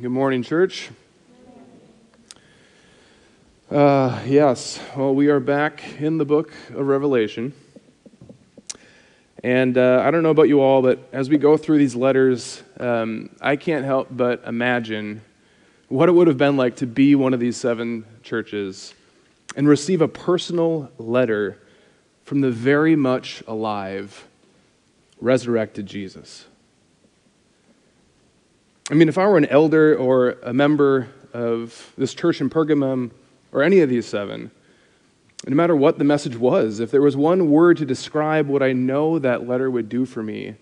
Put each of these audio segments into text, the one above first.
Good morning, church. Uh, yes, well, we are back in the book of Revelation. And uh, I don't know about you all, but as we go through these letters, um, I can't help but imagine what it would have been like to be one of these seven churches and receive a personal letter from the very much alive, resurrected Jesus. I mean, if I were an elder or a member of this church in Pergamum or any of these seven, no matter what the message was, if there was one word to describe what I know that letter would do for me,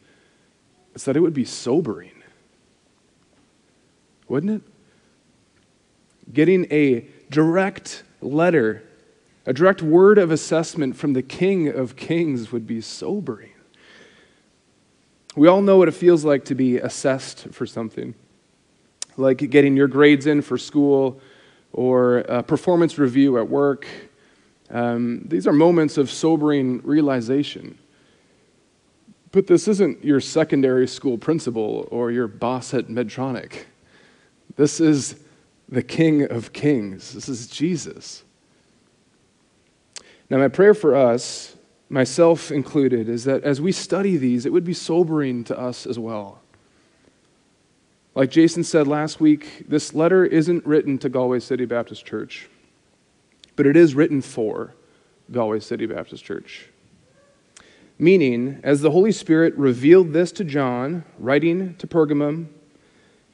it's that it would be sobering. Wouldn't it? Getting a direct letter, a direct word of assessment from the King of Kings would be sobering. We all know what it feels like to be assessed for something, like getting your grades in for school or a performance review at work. Um, these are moments of sobering realization. But this isn't your secondary school principal or your boss at Medtronic. This is the King of Kings. This is Jesus. Now, my prayer for us myself included, is that as we study these, it would be sobering to us as well. Like Jason said last week, this letter isn't written to Galway City Baptist Church, but it is written for Galway City Baptist Church. Meaning, as the Holy Spirit revealed this to John, writing to Pergamum,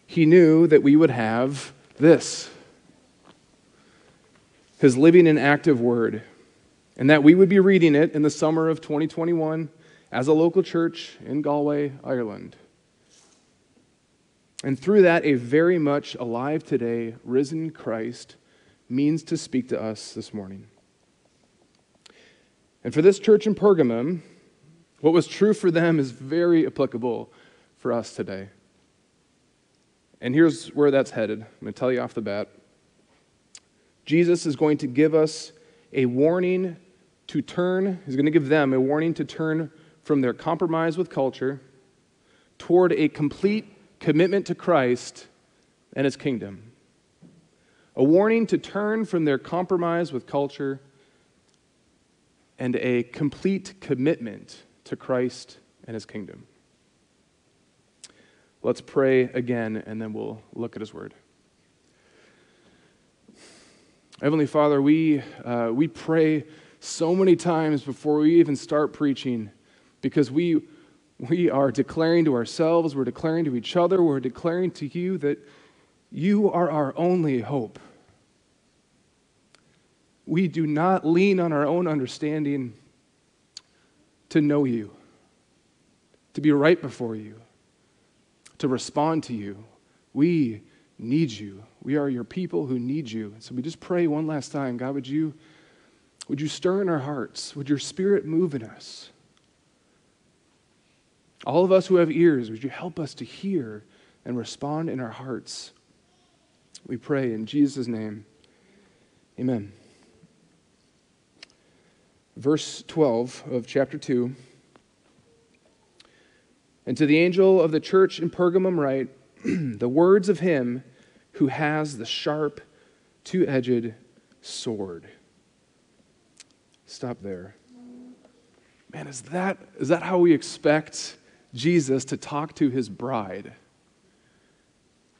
he knew that we would have this his living and active word and that we would be reading it in the summer of 2021 as a local church in Galway, Ireland. And through that, a very much alive today, risen Christ means to speak to us this morning. And for this church in Pergamum, what was true for them is very applicable for us today. And here's where that's headed. I'm going to tell you off the bat. Jesus is going to give us a warning to turn, he's going to give them a warning to turn from their compromise with culture toward a complete commitment to Christ and his kingdom. A warning to turn from their compromise with culture and a complete commitment to Christ and his kingdom. Let's pray again and then we'll look at his word. Heavenly Father, we, uh, we pray so many times before we even start preaching because we, we are declaring to ourselves, we're declaring to each other, we're declaring to you that you are our only hope. We do not lean on our own understanding to know you, to be right before you, to respond to you. We need you. We are your people who need you. So we just pray one last time God, would you? Would you stir in our hearts? Would your spirit move in us? All of us who have ears, would you help us to hear and respond in our hearts? We pray in Jesus' name. Amen. Verse 12 of chapter 2. And to the angel of the church in Pergamum, write the words of him who has the sharp, two edged sword. Stop there. Man, is that, is that how we expect Jesus to talk to his bride?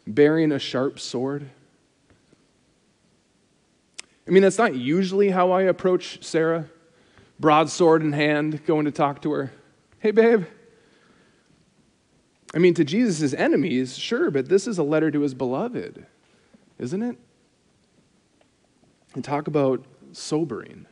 Bearing a sharp sword? I mean, that's not usually how I approach Sarah. Broadsword in hand, going to talk to her. Hey, babe. I mean, to Jesus' enemies, sure, but this is a letter to his beloved, isn't it? And talk about sobering.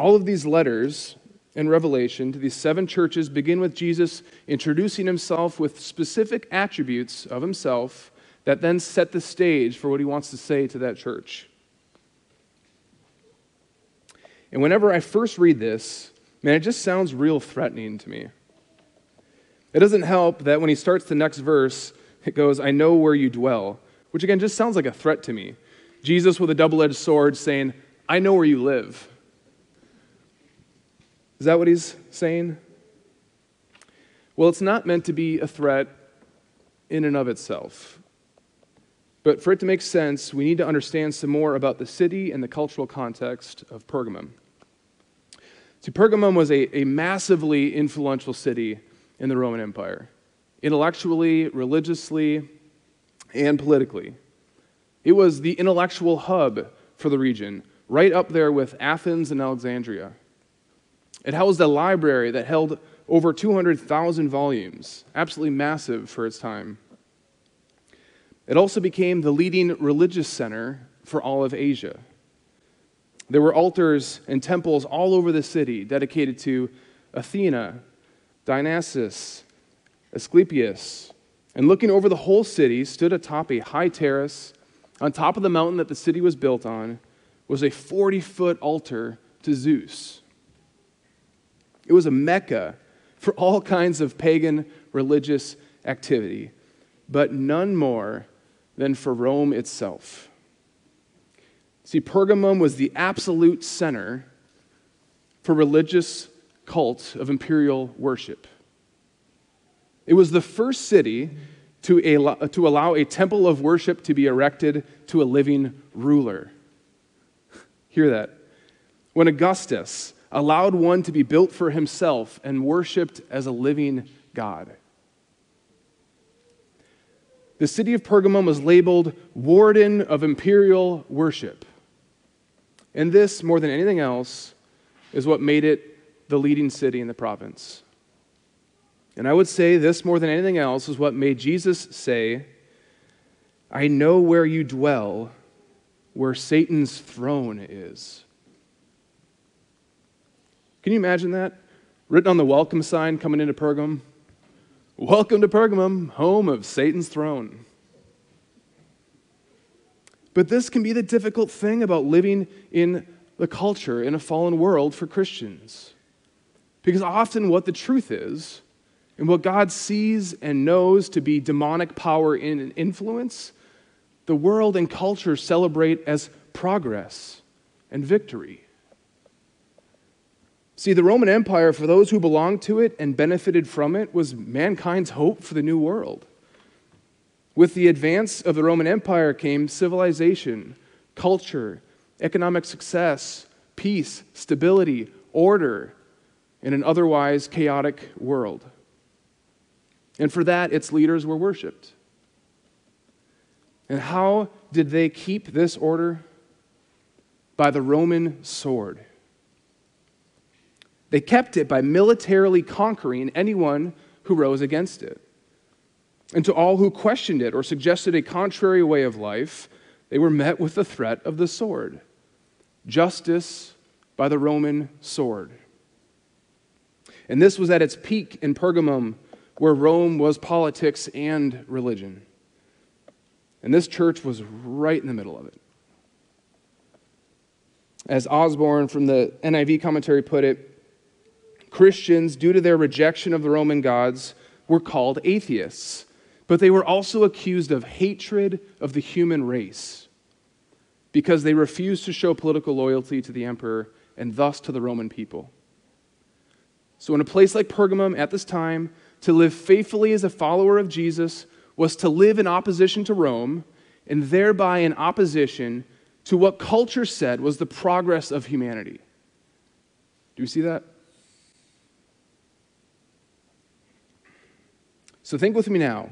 All of these letters in Revelation to these seven churches begin with Jesus introducing himself with specific attributes of himself that then set the stage for what he wants to say to that church. And whenever I first read this, man, it just sounds real threatening to me. It doesn't help that when he starts the next verse, it goes, I know where you dwell, which again just sounds like a threat to me. Jesus with a double edged sword saying, I know where you live. Is that what he's saying? Well, it's not meant to be a threat in and of itself. But for it to make sense, we need to understand some more about the city and the cultural context of Pergamum. See, Pergamum was a, a massively influential city in the Roman Empire, intellectually, religiously, and politically. It was the intellectual hub for the region, right up there with Athens and Alexandria. It housed a library that held over 200,000 volumes, absolutely massive for its time. It also became the leading religious center for all of Asia. There were altars and temples all over the city dedicated to Athena, Dionysus, Asclepius. And looking over the whole city stood atop a high terrace. On top of the mountain that the city was built on was a 40 foot altar to Zeus. It was a mecca for all kinds of pagan religious activity, but none more than for Rome itself. See, Pergamum was the absolute center for religious cult of imperial worship. It was the first city to to allow a temple of worship to be erected to a living ruler. Hear that. When Augustus allowed one to be built for himself and worshiped as a living God. The city of Pergamum was labeled warden of imperial worship. And this, more than anything else, is what made it the leading city in the province. And I would say this, more than anything else, is what made Jesus say, I know where you dwell, where Satan's throne is. Can you imagine that? Written on the welcome sign coming into Pergamum. Welcome to Pergamum, home of Satan's throne. But this can be the difficult thing about living in the culture in a fallen world for Christians. Because often what the truth is, and what God sees and knows to be demonic power in influence, the world and culture celebrate as progress and victory. See, the Roman Empire, for those who belonged to it and benefited from it, was mankind's hope for the new world. With the advance of the Roman Empire came civilization, culture, economic success, peace, stability, order in an otherwise chaotic world. And for that, its leaders were worshiped. And how did they keep this order? By the Roman sword. They kept it by militarily conquering anyone who rose against it. And to all who questioned it or suggested a contrary way of life, they were met with the threat of the sword justice by the Roman sword. And this was at its peak in Pergamum, where Rome was politics and religion. And this church was right in the middle of it. As Osborne from the NIV commentary put it, Christians, due to their rejection of the Roman gods, were called atheists, but they were also accused of hatred of the human race because they refused to show political loyalty to the emperor and thus to the Roman people. So, in a place like Pergamum at this time, to live faithfully as a follower of Jesus was to live in opposition to Rome and thereby in opposition to what culture said was the progress of humanity. Do you see that? So think with me now.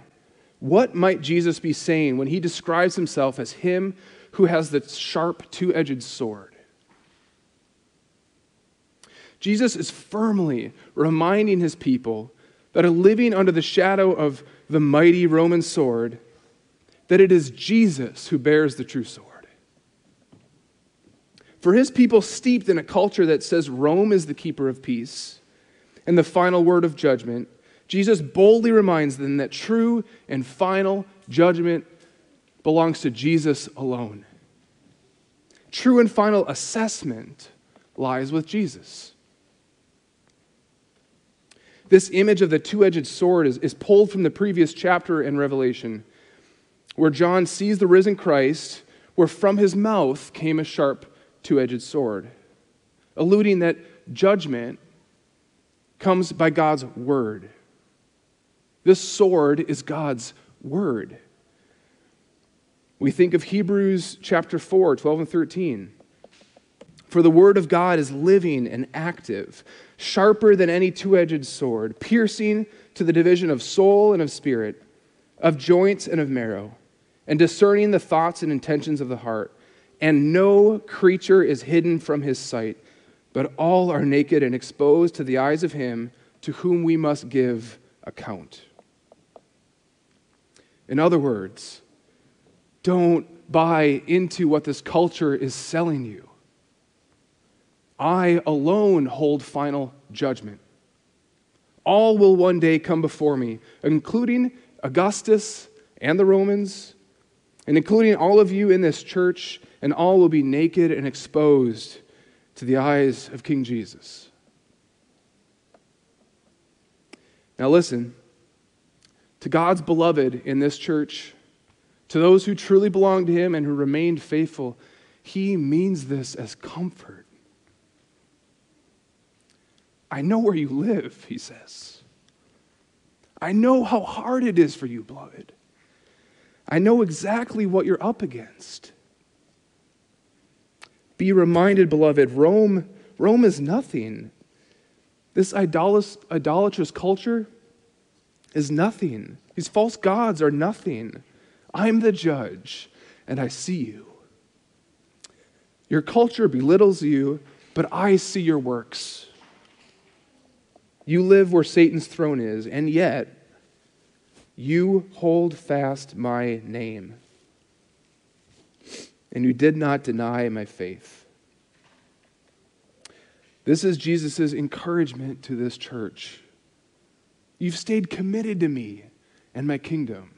What might Jesus be saying when he describes himself as him who has the sharp, two edged sword? Jesus is firmly reminding his people that are living under the shadow of the mighty Roman sword that it is Jesus who bears the true sword. For his people steeped in a culture that says Rome is the keeper of peace and the final word of judgment, Jesus boldly reminds them that true and final judgment belongs to Jesus alone. True and final assessment lies with Jesus. This image of the two edged sword is, is pulled from the previous chapter in Revelation, where John sees the risen Christ, where from his mouth came a sharp two edged sword, alluding that judgment comes by God's word. This sword is God's word. We think of Hebrews chapter 4, 12 and 13. For the word of God is living and active, sharper than any two edged sword, piercing to the division of soul and of spirit, of joints and of marrow, and discerning the thoughts and intentions of the heart. And no creature is hidden from his sight, but all are naked and exposed to the eyes of him to whom we must give account. In other words, don't buy into what this culture is selling you. I alone hold final judgment. All will one day come before me, including Augustus and the Romans, and including all of you in this church, and all will be naked and exposed to the eyes of King Jesus. Now, listen to God's beloved in this church, to those who truly belong to Him and who remained faithful, He means this as comfort. I know where you live, He says. I know how hard it is for you, beloved. I know exactly what you're up against. Be reminded, beloved, Rome, Rome is nothing. This idolatrous culture is nothing. These false gods are nothing. I'm the judge, and I see you. Your culture belittles you, but I see your works. You live where Satan's throne is, and yet you hold fast my name. And you did not deny my faith. This is Jesus' encouragement to this church. You've stayed committed to me and my kingdom.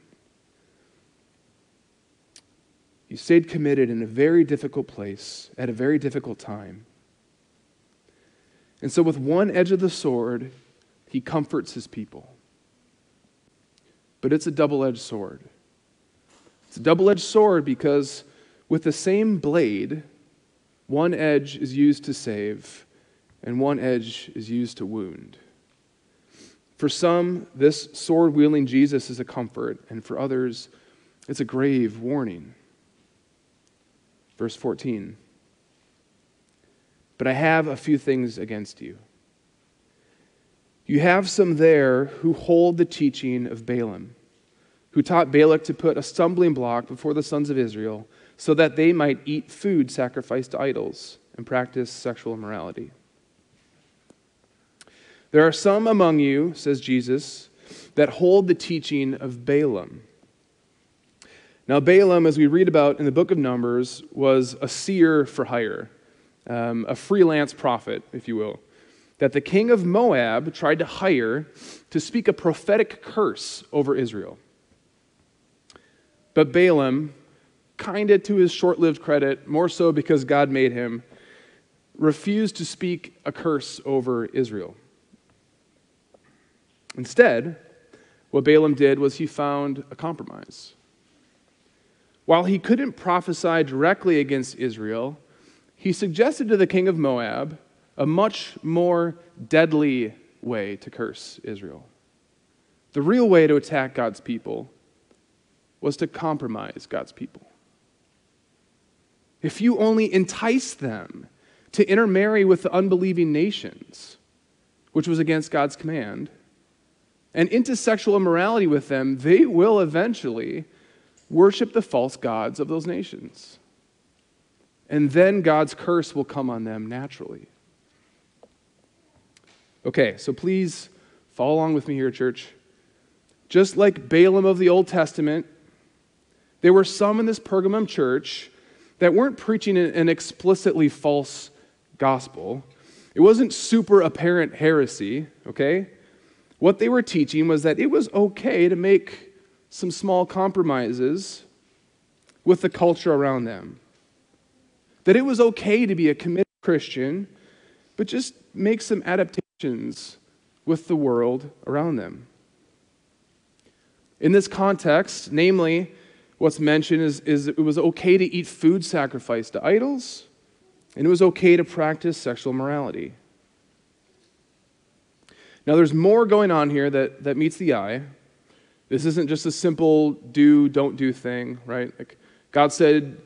You stayed committed in a very difficult place at a very difficult time. And so, with one edge of the sword, he comforts his people. But it's a double edged sword. It's a double edged sword because with the same blade, one edge is used to save and one edge is used to wound. For some, this sword wielding Jesus is a comfort, and for others, it's a grave warning. Verse 14 But I have a few things against you. You have some there who hold the teaching of Balaam, who taught Balak to put a stumbling block before the sons of Israel so that they might eat food sacrificed to idols and practice sexual immorality. There are some among you, says Jesus, that hold the teaching of Balaam. Now, Balaam, as we read about in the book of Numbers, was a seer for hire, um, a freelance prophet, if you will, that the king of Moab tried to hire to speak a prophetic curse over Israel. But Balaam, kind of to his short lived credit, more so because God made him, refused to speak a curse over Israel. Instead, what Balaam did was he found a compromise. While he couldn't prophesy directly against Israel, he suggested to the king of Moab a much more deadly way to curse Israel. The real way to attack God's people was to compromise God's people. If you only entice them to intermarry with the unbelieving nations, which was against God's command, and into sexual immorality with them, they will eventually worship the false gods of those nations. And then God's curse will come on them naturally. Okay, so please follow along with me here, church. Just like Balaam of the Old Testament, there were some in this Pergamum church that weren't preaching an explicitly false gospel. It wasn't super apparent heresy, okay? What they were teaching was that it was okay to make some small compromises with the culture around them. That it was okay to be a committed Christian, but just make some adaptations with the world around them. In this context, namely, what's mentioned is, is it was okay to eat food sacrificed to idols, and it was okay to practice sexual morality. Now, there's more going on here that, that meets the eye. This isn't just a simple do, don't do thing, right? Like God said,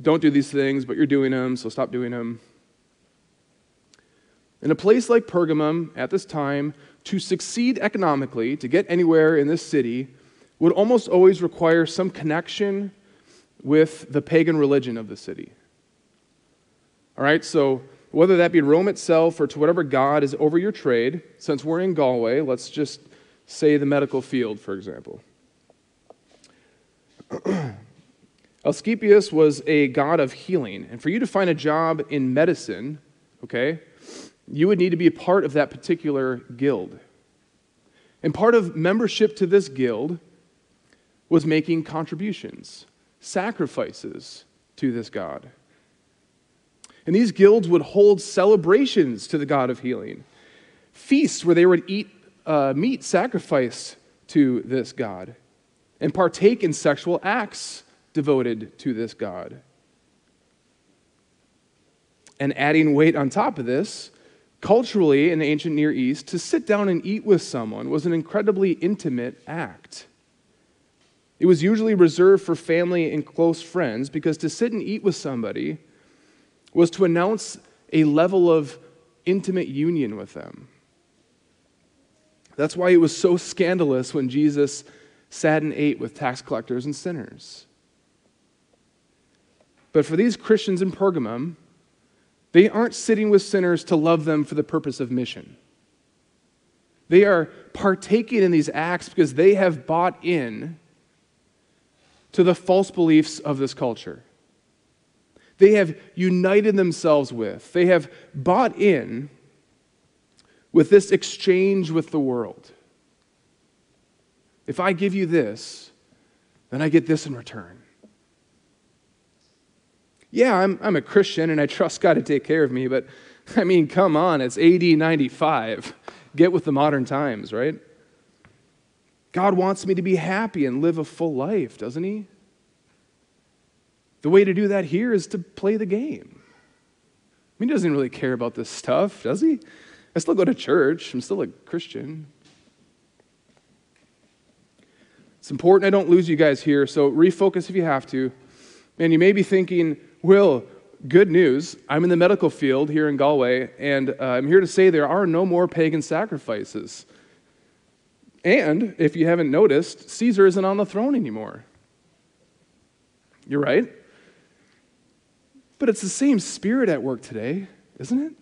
don't do these things, but you're doing them, so stop doing them. In a place like Pergamum at this time, to succeed economically, to get anywhere in this city, would almost always require some connection with the pagan religion of the city. All right, so whether that be Rome itself or to whatever god is over your trade, since we're in Galway, let's just say the medical field, for example. Asclepius was a god of healing, and for you to find a job in medicine, okay, you would need to be a part of that particular guild. And part of membership to this guild was making contributions, sacrifices to this god. And these guilds would hold celebrations to the god of healing, feasts where they would eat uh, meat sacrificed to this God and partake in sexual acts devoted to this God. And adding weight on top of this, culturally in the ancient Near East, to sit down and eat with someone was an incredibly intimate act. It was usually reserved for family and close friends because to sit and eat with somebody was to announce a level of intimate union with them. That's why it was so scandalous when Jesus sat and ate with tax collectors and sinners. But for these Christians in Pergamum, they aren't sitting with sinners to love them for the purpose of mission. They are partaking in these acts because they have bought in to the false beliefs of this culture. They have united themselves with, they have bought in with this exchange with the world. If I give you this, then I get this in return. Yeah, I'm, I'm a Christian and I trust God to take care of me, but I mean, come on, it's AD 95. Get with the modern times, right? God wants me to be happy and live a full life, doesn't He? The way to do that here is to play the game. I mean, He doesn't really care about this stuff, does He? I still go to church, I'm still a Christian. It's important I don't lose you guys here, so refocus if you have to. And you may be thinking, Will, good news. I'm in the medical field here in Galway, and uh, I'm here to say there are no more pagan sacrifices. And if you haven't noticed, Caesar isn't on the throne anymore. You're right. But it's the same spirit at work today, isn't it?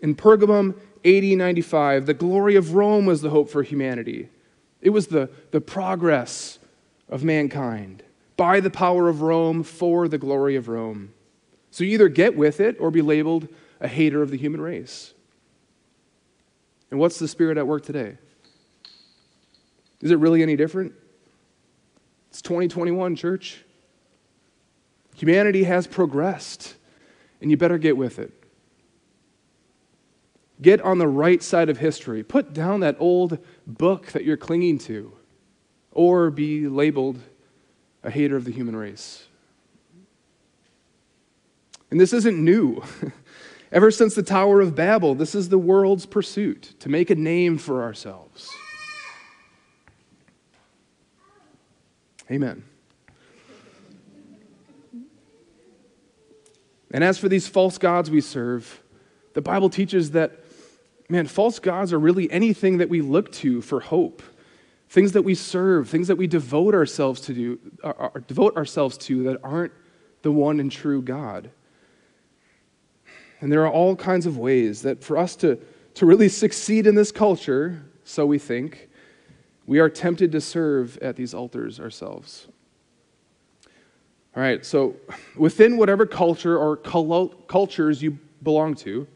In Pergamum, AD 95, the glory of Rome was the hope for humanity. It was the, the progress of mankind by the power of Rome for the glory of Rome. So you either get with it or be labeled a hater of the human race. And what's the spirit at work today? Is it really any different? It's 2021, church. Humanity has progressed, and you better get with it. Get on the right side of history. Put down that old book that you're clinging to, or be labeled a hater of the human race. And this isn't new. Ever since the Tower of Babel, this is the world's pursuit to make a name for ourselves. Amen. And as for these false gods we serve, the Bible teaches that man, false gods are really anything that we look to for hope, things that we serve, things that we devote ourselves to do, or, devote ourselves to that aren't the one and true God. And there are all kinds of ways that for us to, to really succeed in this culture, so we think, we are tempted to serve at these altars ourselves. All right, so within whatever culture or cultures you belong to,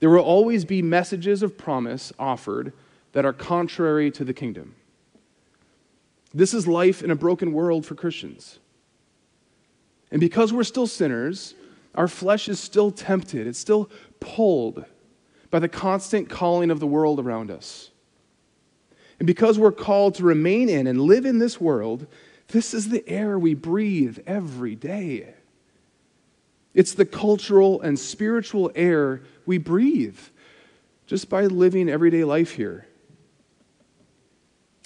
there will always be messages of promise offered that are contrary to the kingdom. This is life in a broken world for Christians. And because we're still sinners, our flesh is still tempted, it's still pulled by the constant calling of the world around us. And because we're called to remain in and live in this world, this is the air we breathe every day. It's the cultural and spiritual air we breathe just by living everyday life here.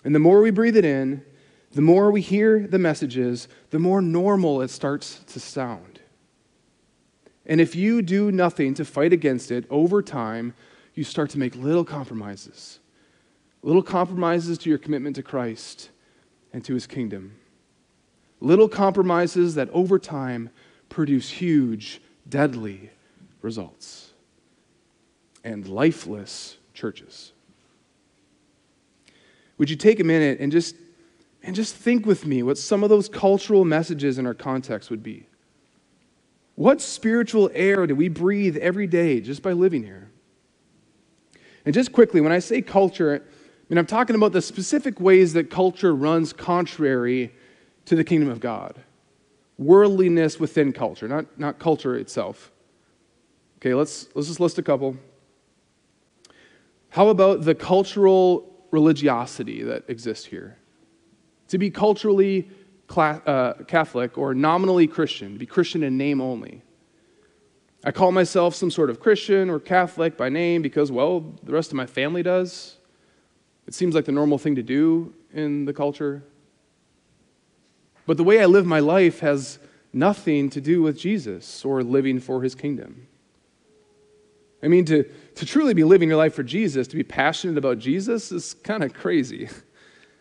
And the more we breathe it in, the more we hear the messages, the more normal it starts to sound. And if you do nothing to fight against it over time, you start to make little compromises. Little compromises to your commitment to Christ and to his kingdom. Little compromises that over time produce huge, deadly results and lifeless churches. Would you take a minute and just and just think with me what some of those cultural messages in our context would be? What spiritual air do we breathe every day just by living here? And just quickly, when I say culture, I mean, I'm talking about the specific ways that culture runs contrary to the kingdom of God. Worldliness within culture, not, not culture itself. Okay, let's, let's just list a couple. How about the cultural religiosity that exists here? To be culturally uh, Catholic or nominally Christian, be Christian in name only. I call myself some sort of Christian or Catholic by name because, well, the rest of my family does. It seems like the normal thing to do in the culture. But the way I live my life has nothing to do with Jesus or living for his kingdom. I mean, to, to truly be living your life for Jesus, to be passionate about Jesus, is kind of crazy.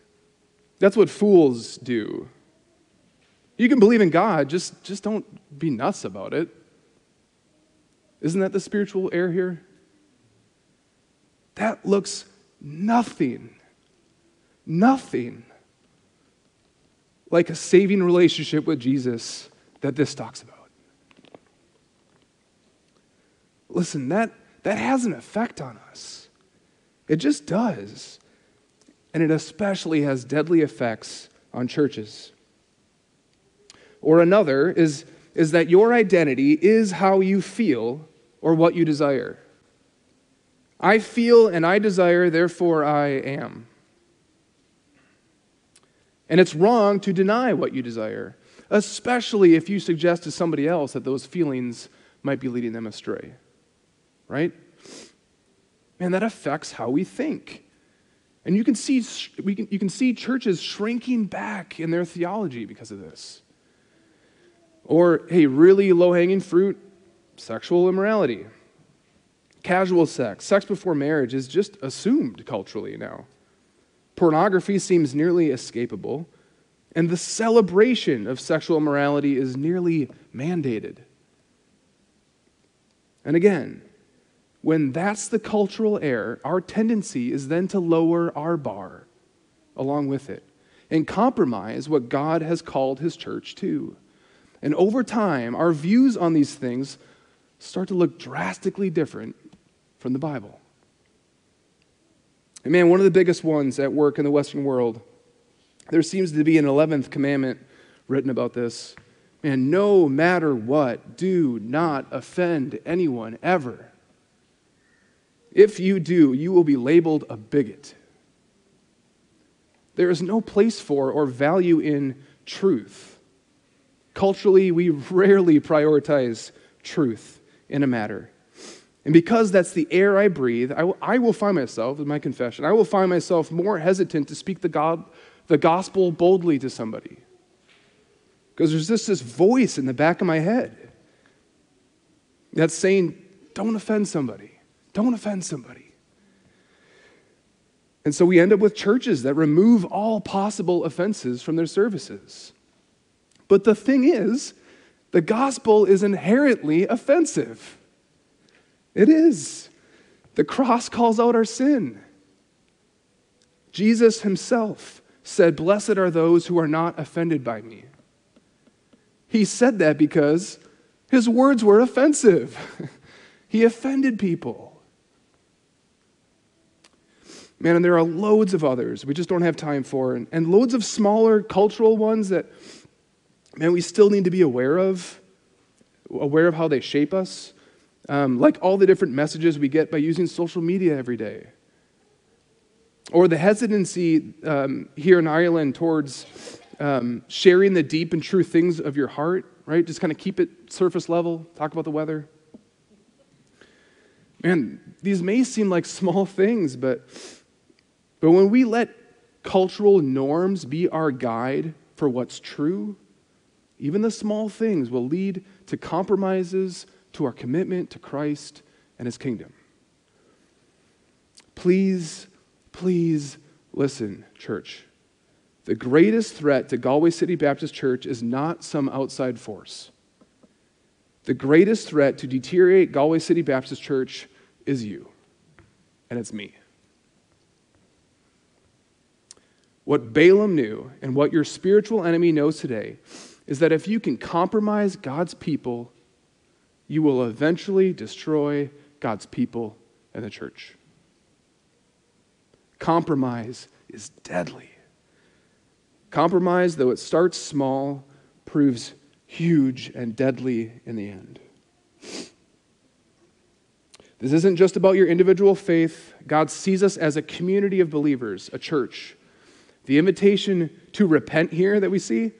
That's what fools do. You can believe in God, just, just don't be nuts about it. Isn't that the spiritual air here? That looks nothing, nothing like a saving relationship with Jesus that this talks about. Listen, that, that has an effect on us. It just does. And it especially has deadly effects on churches. Or another is, is that your identity is how you feel or what you desire. I feel and I desire, therefore I am. And it's wrong to deny what you desire, especially if you suggest to somebody else that those feelings might be leading them astray. Right? And that affects how we think. And you can see, we can, you can see churches shrinking back in their theology because of this. Or, hey, really low hanging fruit, sexual immorality. Casual sex, sex before marriage is just assumed culturally now. Pornography seems nearly escapable, and the celebration of sexual immorality is nearly mandated. And again, when that's the cultural air, our tendency is then to lower our bar along with it and compromise what God has called his church to. And over time, our views on these things start to look drastically different from the Bible. And man, one of the biggest ones at work in the Western world, there seems to be an 11th commandment written about this. Man, no matter what, do not offend anyone ever. If you do, you will be labeled a bigot. There is no place for or value in truth. Culturally, we rarely prioritize truth in a matter. And because that's the air I breathe, I will, I will find myself, in my confession, I will find myself more hesitant to speak the, God, the gospel boldly to somebody. Because there's just this voice in the back of my head that's saying, don't offend somebody. Don't offend somebody. And so we end up with churches that remove all possible offenses from their services. But the thing is, the gospel is inherently offensive. It is. The cross calls out our sin. Jesus himself said, Blessed are those who are not offended by me. He said that because his words were offensive. he offended people. Man, and there are loads of others we just don't have time for, and, and loads of smaller cultural ones that, man, we still need to be aware of, aware of how they shape us um, like all the different messages we get by using social media every day. Or the hesitancy um, here in Ireland towards um, sharing the deep and true things of your heart, right? Just kind of keep it surface level, talk about the weather. Man, these may seem like small things, but, but when we let cultural norms be our guide for what's true, even the small things will lead to compromises to our commitment to Christ and his kingdom. Please, please listen, church. The greatest threat to Galway City Baptist Church is not some outside force. The greatest threat to deteriorate Galway City Baptist Church is you, and it's me. What Balaam knew and what your spiritual enemy knows today is that if you can compromise God's people, you will eventually destroy God's people and the church. Compromise is deadly. Compromise, though it starts small, proves huge and deadly in the end. This isn't just about your individual faith. God sees us as a community of believers, a church. The invitation to repent here that we see,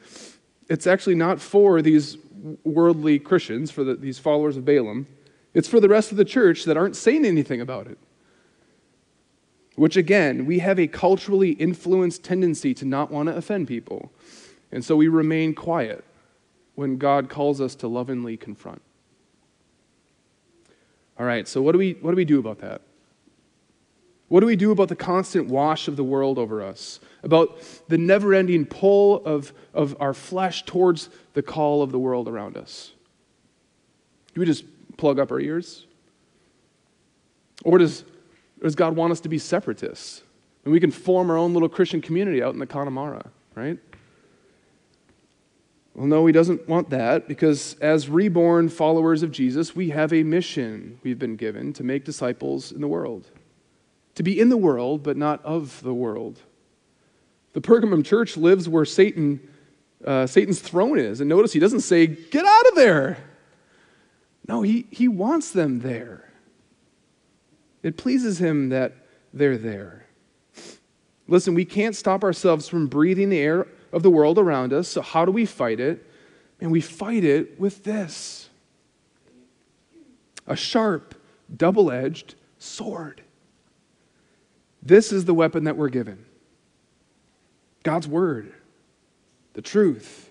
it's actually not for these worldly Christians, for the, these followers of Balaam. It's for the rest of the church that aren't saying anything about it. Which, again, we have a culturally influenced tendency to not want to offend people. And so we remain quiet when God calls us to lovingly confront. All right, so what do we, what do, we do about that? What do we do about the constant wash of the world over us? About the never ending pull of, of our flesh towards the call of the world around us? Do we just plug up our ears? Or does, or does God want us to be separatists? And we can form our own little Christian community out in the Connemara, right? Well, no, he doesn't want that because as reborn followers of Jesus, we have a mission we've been given to make disciples in the world. To be in the world, but not of the world. The Pergamum church lives where Satan, uh, Satan's throne is. And notice he doesn't say, Get out of there. No, he, he wants them there. It pleases him that they're there. Listen, we can't stop ourselves from breathing the air of the world around us. So, how do we fight it? And we fight it with this a sharp, double edged sword. This is the weapon that we're given God's Word, the truth.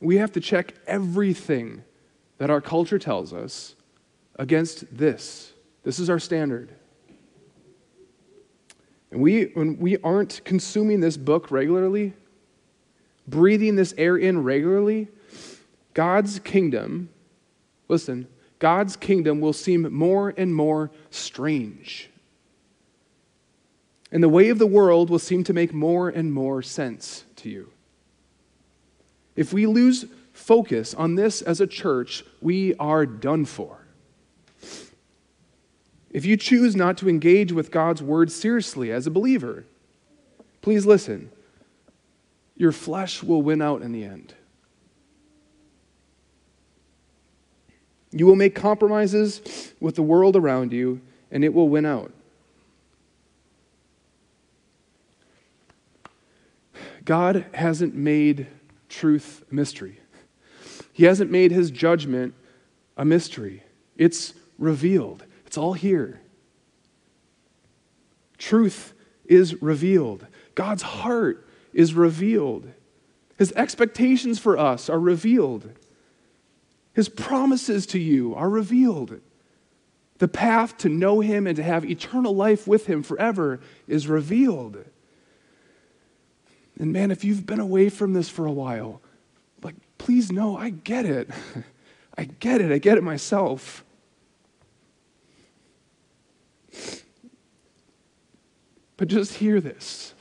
We have to check everything that our culture tells us against this. This is our standard. And we, when we aren't consuming this book regularly, breathing this air in regularly, God's kingdom, listen, God's kingdom will seem more and more strange. And the way of the world will seem to make more and more sense to you. If we lose focus on this as a church, we are done for. If you choose not to engage with God's word seriously as a believer, please listen. Your flesh will win out in the end. You will make compromises with the world around you, and it will win out. God hasn't made truth a mystery. He hasn't made his judgment a mystery. It's revealed. It's all here. Truth is revealed. God's heart is revealed. His expectations for us are revealed. His promises to you are revealed. The path to know Him and to have eternal life with Him forever is revealed. And man, if you've been away from this for a while, like, please know, I get it. I get it. I get it myself. But just hear this.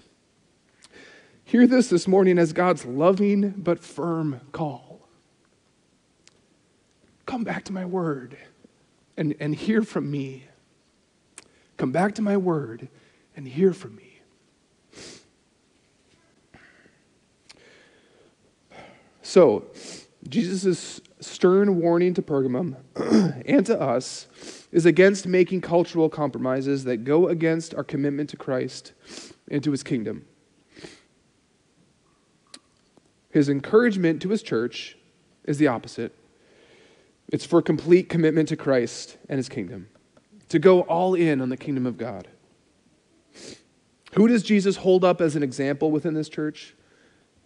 Hear this this morning as God's loving but firm call. Come back to my word and, and hear from me. Come back to my word and hear from me. So, Jesus' stern warning to Pergamum and to us is against making cultural compromises that go against our commitment to Christ and to his kingdom. His encouragement to his church is the opposite it's for complete commitment to Christ and his kingdom, to go all in on the kingdom of God. Who does Jesus hold up as an example within this church?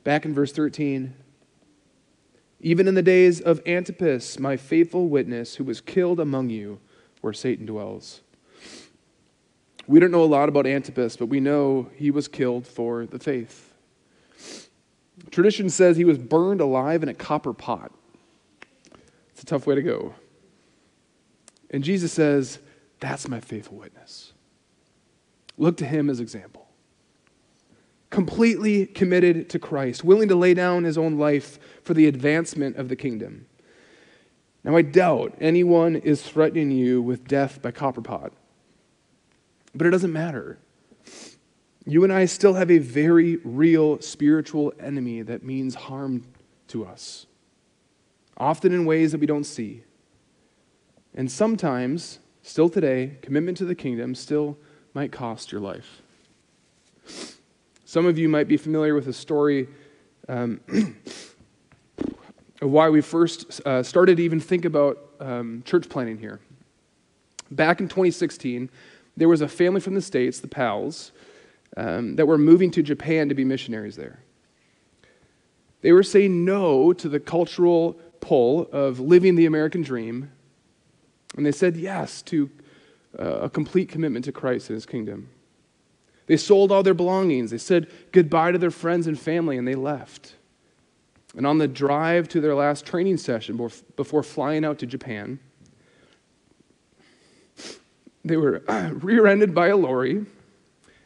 Back in verse 13. Even in the days of Antipas, my faithful witness, who was killed among you, where Satan dwells. We don't know a lot about Antipas, but we know he was killed for the faith. Tradition says he was burned alive in a copper pot. It's a tough way to go. And Jesus says, That's my faithful witness. Look to him as example. Completely committed to Christ, willing to lay down his own life for the advancement of the kingdom. Now, I doubt anyone is threatening you with death by copper pot. But it doesn't matter. You and I still have a very real spiritual enemy that means harm to us, often in ways that we don't see. And sometimes, still today, commitment to the kingdom still might cost your life. Some of you might be familiar with the story um, of why we first uh, started to even think about um, church planting here. Back in 2016, there was a family from the States, the Pals, um, that were moving to Japan to be missionaries there. They were saying no to the cultural pull of living the American dream, and they said yes to uh, a complete commitment to Christ and his kingdom. They sold all their belongings. They said goodbye to their friends and family, and they left. And on the drive to their last training session before flying out to Japan, they were rear ended by a lorry,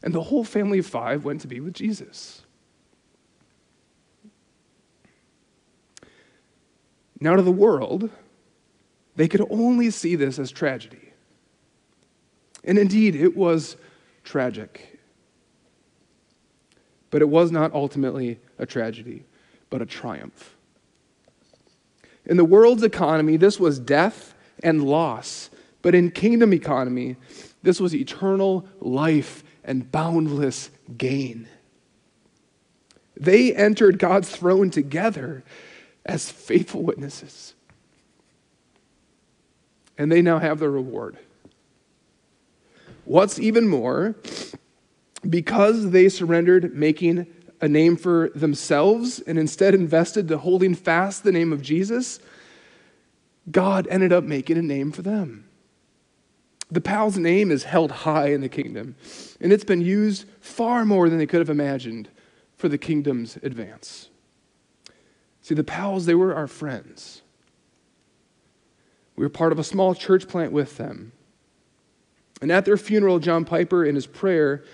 and the whole family of five went to be with Jesus. Now, to the world, they could only see this as tragedy. And indeed, it was tragic. But it was not ultimately a tragedy, but a triumph. In the world's economy, this was death and loss but in kingdom economy, this was eternal life and boundless gain. They entered God's throne together as faithful witnesses. And they now have their reward. What's even more, because they surrendered making a name for themselves and instead invested to holding fast the name of Jesus, God ended up making a name for them. The pal's name is held high in the kingdom, and it's been used far more than they could have imagined for the kingdom's advance. See, the Pals, they were our friends. We were part of a small church plant with them. And at their funeral, John Piper, in his prayer,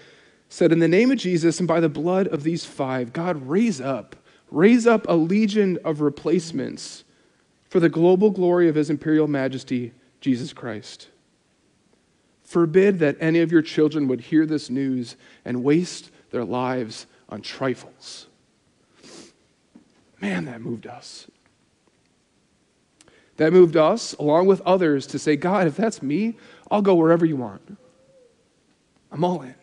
said, In the name of Jesus and by the blood of these five, God, raise up, raise up a legion of replacements for the global glory of his imperial majesty, Jesus Christ. Forbid that any of your children would hear this news and waste their lives on trifles. Man, that moved us. That moved us, along with others, to say, God, if that's me, I'll go wherever you want. I'm all in.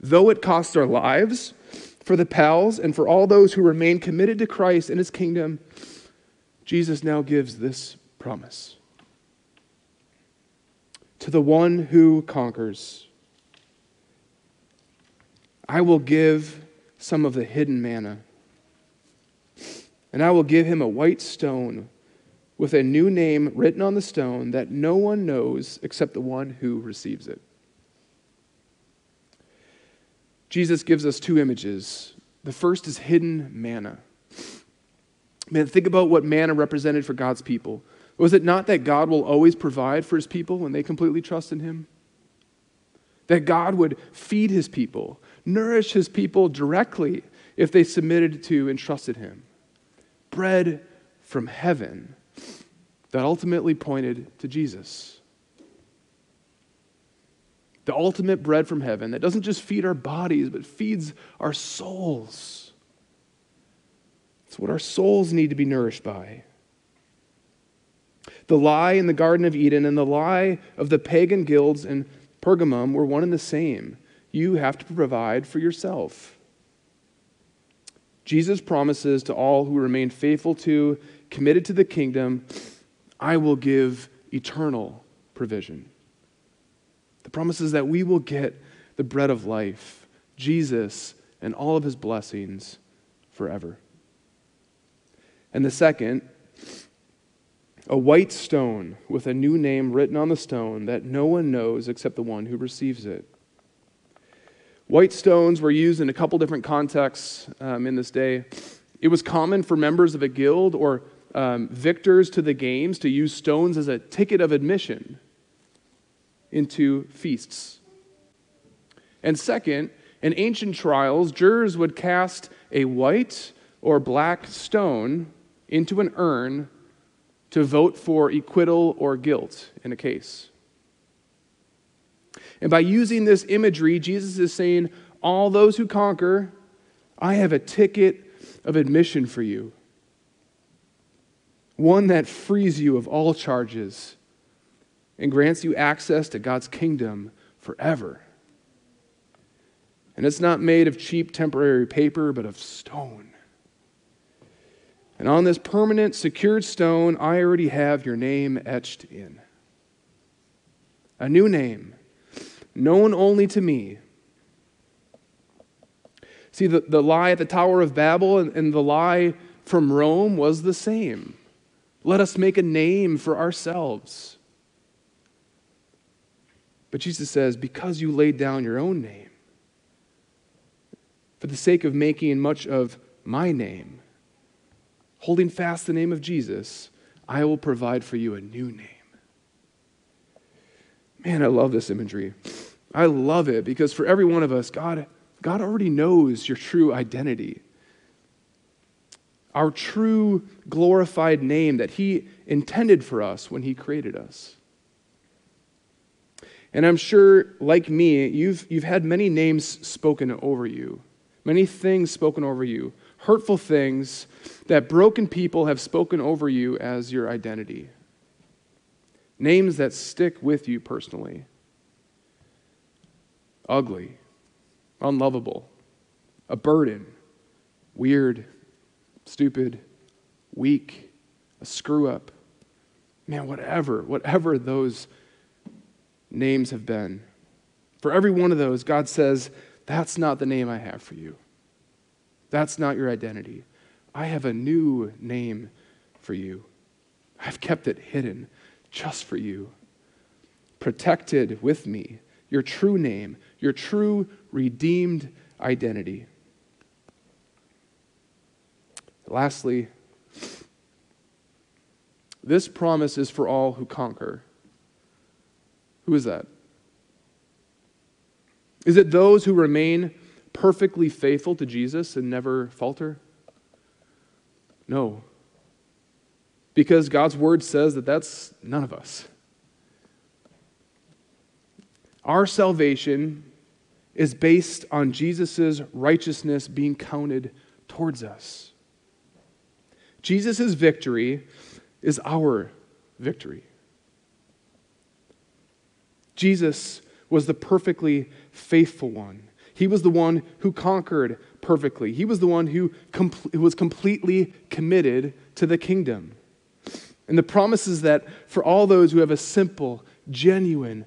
Though it costs our lives, for the Pals and for all those who remain committed to Christ and his kingdom, Jesus now gives this promise to the one who conquers. I will give some of the hidden manna, and I will give him a white stone with a new name written on the stone that no one knows except the one who receives it. Jesus gives us two images. The first is hidden manna. Man, think about what manna represented for God's people. Was it not that God will always provide for his people when they completely trust in him? That God would feed his people, nourish his people directly if they submitted to and trusted him. Bread from heaven that ultimately pointed to Jesus. The ultimate bread from heaven that doesn't just feed our bodies, but feeds our souls. It's what our souls need to be nourished by. The lie in the Garden of Eden and the lie of the pagan guilds in Pergamum were one and the same. You have to provide for yourself. Jesus promises to all who remain faithful to, committed to the kingdom, I will give eternal provision. The promise is that we will get the bread of life, Jesus, and all of his blessings forever. And the second, a white stone with a new name written on the stone that no one knows except the one who receives it. White stones were used in a couple different contexts um, in this day. It was common for members of a guild or um, victors to the games to use stones as a ticket of admission into feasts. And second, in ancient trials, jurors would cast a white or black stone into an urn to vote for acquittal or guilt in a case. And by using this imagery, Jesus is saying, All those who conquer, I have a ticket of admission for you. One that frees you of all charges and grants you access to God's kingdom forever. And it's not made of cheap temporary paper, but of stone. And on this permanent, secured stone, I already have your name etched in. A new name, known only to me. See, the, the lie at the Tower of Babel and, and the lie from Rome was the same. Let us make a name for ourselves. But Jesus says, because you laid down your own name, for the sake of making much of my name, holding fast the name of Jesus, I will provide for you a new name. Man, I love this imagery. I love it because for every one of us, God, God already knows your true identity. Our true glorified name that He intended for us when He created us. And I'm sure, like me, you've, you've had many names spoken over you, many things spoken over you, hurtful things that broken people have spoken over you as your identity. Names that stick with you personally ugly, unlovable, a burden, weird, stupid, weak, a screw up. Man, whatever, whatever those names have been. For every one of those, God says, That's not the name I have for you. That's not your identity. I have a new name for you. I've kept it hidden just for you, protected with me, your true name, your true redeemed identity. Lastly, this promise is for all who conquer. Who is that? Is it those who remain perfectly faithful to Jesus and never falter? No. Because God's word says that that's none of us. Our salvation is based on Jesus' righteousness being counted towards us. Jesus' victory is our victory. Jesus was the perfectly faithful one. He was the one who conquered perfectly. He was the one who, com- who was completely committed to the kingdom. And the promise is that for all those who have a simple, genuine,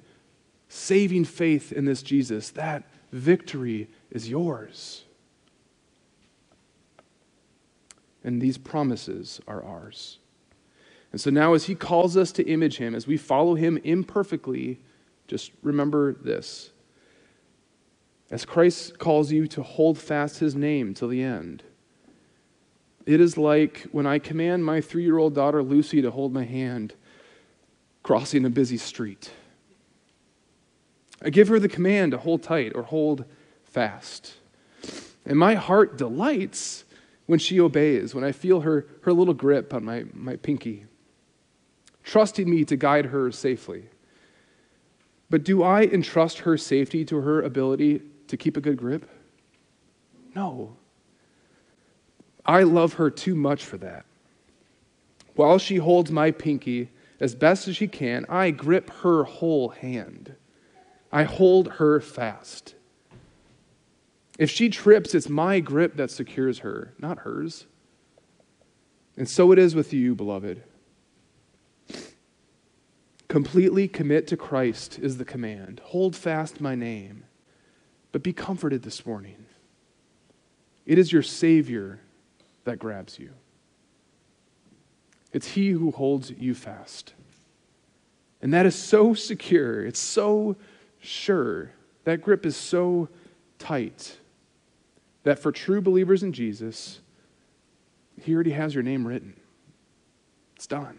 saving faith in this Jesus, that victory is yours. And these promises are ours. And so now, as he calls us to image him, as we follow him imperfectly, just remember this. As Christ calls you to hold fast his name till the end, it is like when I command my three year old daughter Lucy to hold my hand crossing a busy street. I give her the command to hold tight or hold fast. And my heart delights when she obeys, when I feel her, her little grip on my, my pinky, trusting me to guide her safely. But do I entrust her safety to her ability to keep a good grip? No. I love her too much for that. While she holds my pinky as best as she can, I grip her whole hand. I hold her fast. If she trips, it's my grip that secures her, not hers. And so it is with you, beloved. Completely commit to Christ is the command. Hold fast my name. But be comforted this morning. It is your Savior that grabs you, it's He who holds you fast. And that is so secure, it's so sure. That grip is so tight that for true believers in Jesus, He already has your name written. It's done.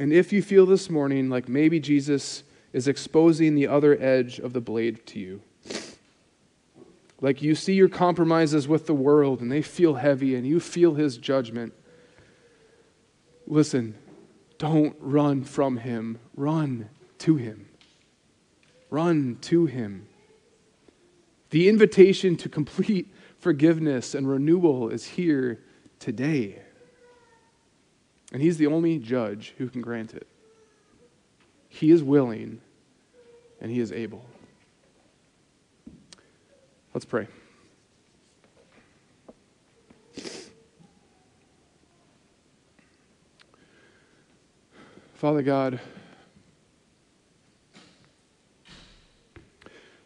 And if you feel this morning like maybe Jesus is exposing the other edge of the blade to you, like you see your compromises with the world and they feel heavy and you feel his judgment, listen, don't run from him, run to him. Run to him. The invitation to complete forgiveness and renewal is here today. And he's the only judge who can grant it. He is willing and he is able. Let's pray. Father God,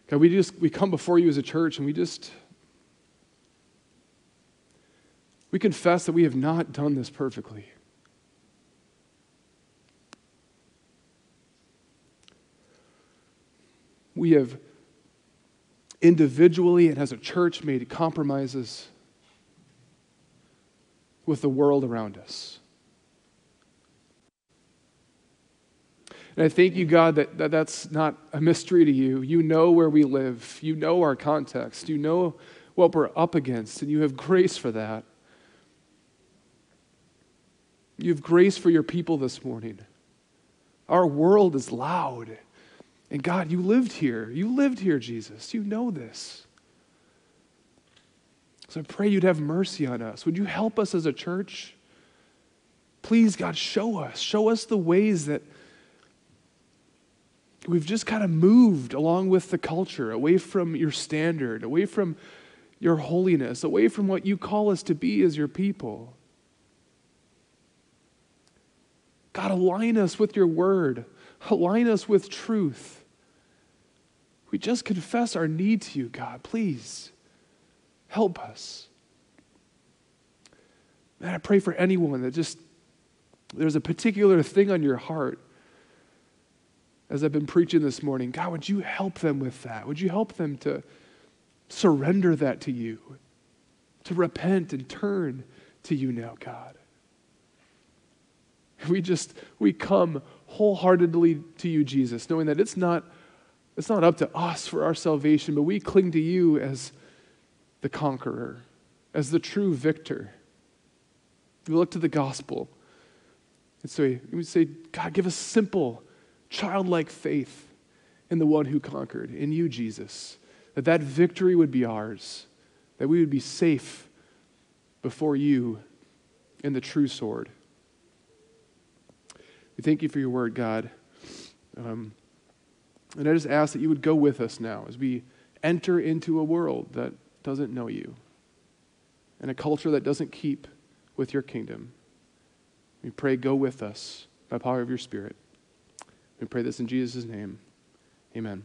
God, we just we come before you as a church and we just we confess that we have not done this perfectly. We have individually and as a church made compromises with the world around us. And I thank you, God, that, that that's not a mystery to you. You know where we live, you know our context, you know what we're up against, and you have grace for that. You have grace for your people this morning. Our world is loud. And God, you lived here. You lived here, Jesus. You know this. So I pray you'd have mercy on us. Would you help us as a church? Please, God, show us. Show us the ways that we've just kind of moved along with the culture, away from your standard, away from your holiness, away from what you call us to be as your people. God, align us with your word, align us with truth. We just confess our need to you, God. Please help us. And I pray for anyone that just, there's a particular thing on your heart as I've been preaching this morning. God, would you help them with that? Would you help them to surrender that to you, to repent and turn to you now, God? We just, we come wholeheartedly to you, Jesus, knowing that it's not it's not up to us for our salvation, but we cling to you as the conqueror, as the true victor. We look to the gospel. And so we say, God, give us simple, childlike faith in the one who conquered, in you, Jesus, that that victory would be ours, that we would be safe before you in the true sword. We thank you for your word, God. Um, and I just ask that you would go with us now as we enter into a world that doesn't know you and a culture that doesn't keep with your kingdom. We pray, go with us by power of your Spirit. We pray this in Jesus' name. Amen.